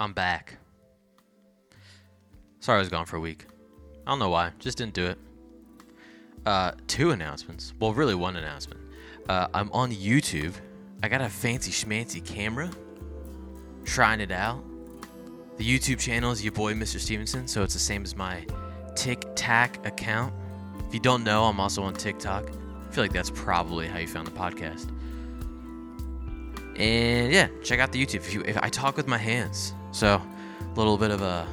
I'm back. Sorry I was gone for a week. I don't know why. Just didn't do it. Uh, two announcements. Well, really one announcement. Uh, I'm on YouTube. I got a fancy schmancy camera. Trying it out. The YouTube channel is your boy Mr. Stevenson, so it's the same as my Tic Tac account. If you don't know, I'm also on TikTok. I feel like that's probably how you found the podcast. And yeah, check out the YouTube. If you, if I talk with my hands, so a little bit of a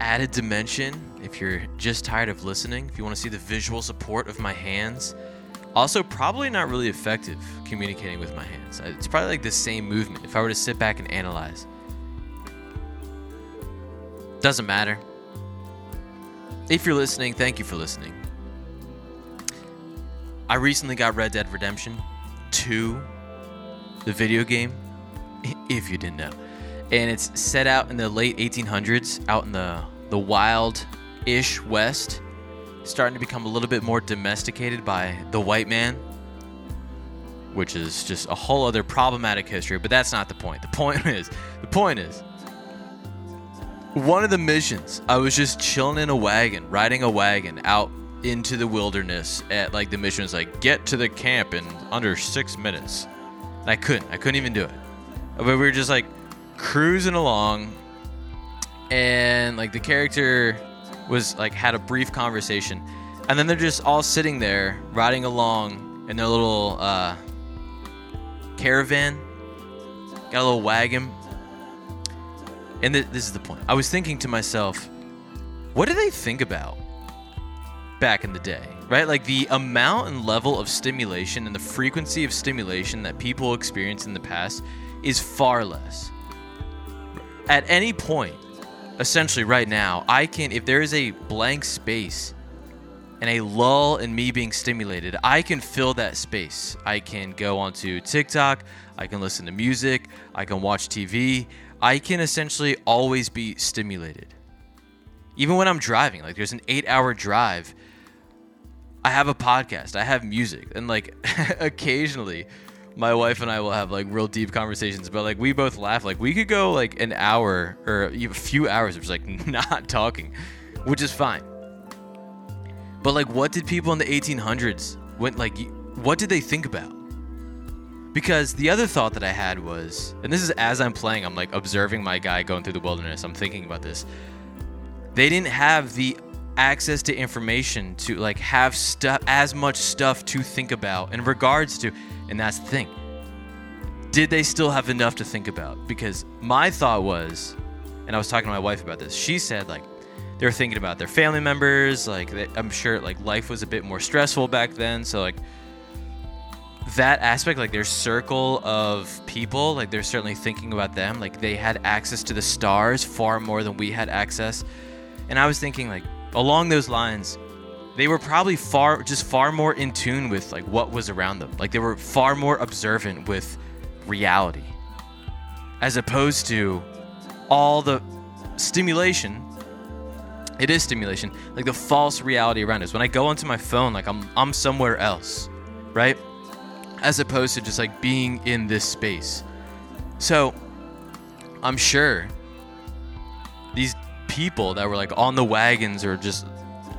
added dimension. If you're just tired of listening, if you want to see the visual support of my hands, also probably not really effective communicating with my hands. It's probably like the same movement. If I were to sit back and analyze, doesn't matter. If you're listening, thank you for listening. I recently got Red Dead Redemption 2 the video game, if you didn't know. And it's set out in the late 1800s, out in the, the wild ish West, starting to become a little bit more domesticated by the white man, which is just a whole other problematic history, but that's not the point. The point is, the point is, one of the missions, I was just chilling in a wagon, riding a wagon out into the wilderness at like the mission was like, get to the camp in under six minutes. And I couldn't. I couldn't even do it. But we were just like cruising along, and like the character was like had a brief conversation, and then they're just all sitting there riding along in their little uh, caravan, got a little wagon. And th- this is the point. I was thinking to myself, what do they think about back in the day? right? Like the amount and level of stimulation and the frequency of stimulation that people experience in the past is far less. At any point, essentially right now, I can, if there is a blank space and a lull in me being stimulated, I can fill that space. I can go onto TikTok, I can listen to music, I can watch TV. I can essentially always be stimulated. Even when I'm driving, like there's an eight hour drive I have a podcast. I have music, and like occasionally, my wife and I will have like real deep conversations. But like we both laugh. Like we could go like an hour or a few hours of just like not talking, which is fine. But like, what did people in the 1800s went like? What did they think about? Because the other thought that I had was, and this is as I'm playing, I'm like observing my guy going through the wilderness. I'm thinking about this. They didn't have the access to information to like have stuff as much stuff to think about in regards to and that's the thing. Did they still have enough to think about? Because my thought was and i was talking to my wife about this she said like they were thinking about their family members like they, i'm sure like life was a bit more stressful back then so like that aspect like their circle of people like they're certainly thinking about them like they had access to the stars far more than we had access. And i was thinking like along those lines, they were probably far just far more in tune with like what was around them. Like they were far more observant with reality. As opposed to all the stimulation it is stimulation like the false reality around us when i go onto my phone like i'm i'm somewhere else right as opposed to just like being in this space so i'm sure these people that were like on the wagons or just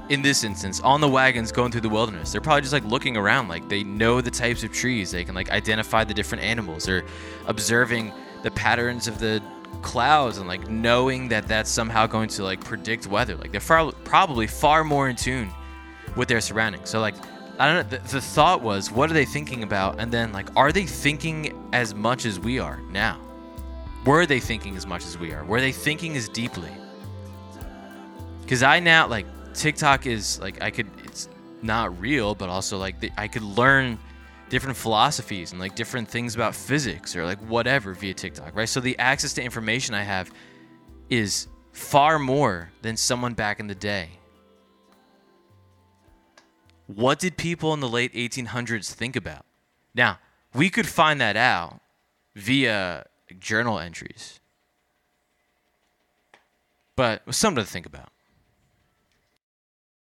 in this instance on the wagons going through the wilderness. They're probably just like looking around like they know the types of trees. They can like identify the different animals. Or observing the patterns of the clouds and like knowing that that's somehow going to like predict weather. Like they're far, probably far more in tune with their surroundings. So like i don't know the, the thought was what are they thinking about? And then like are they thinking as much as we are now? Were they thinking as much as we are? Were they thinking as deeply because I now like TikTok is like I could it's not real, but also like the, I could learn different philosophies and like different things about physics or like whatever via TikTok, right? So the access to information I have is far more than someone back in the day. What did people in the late 1800s think about? Now, we could find that out via journal entries. But something to think about.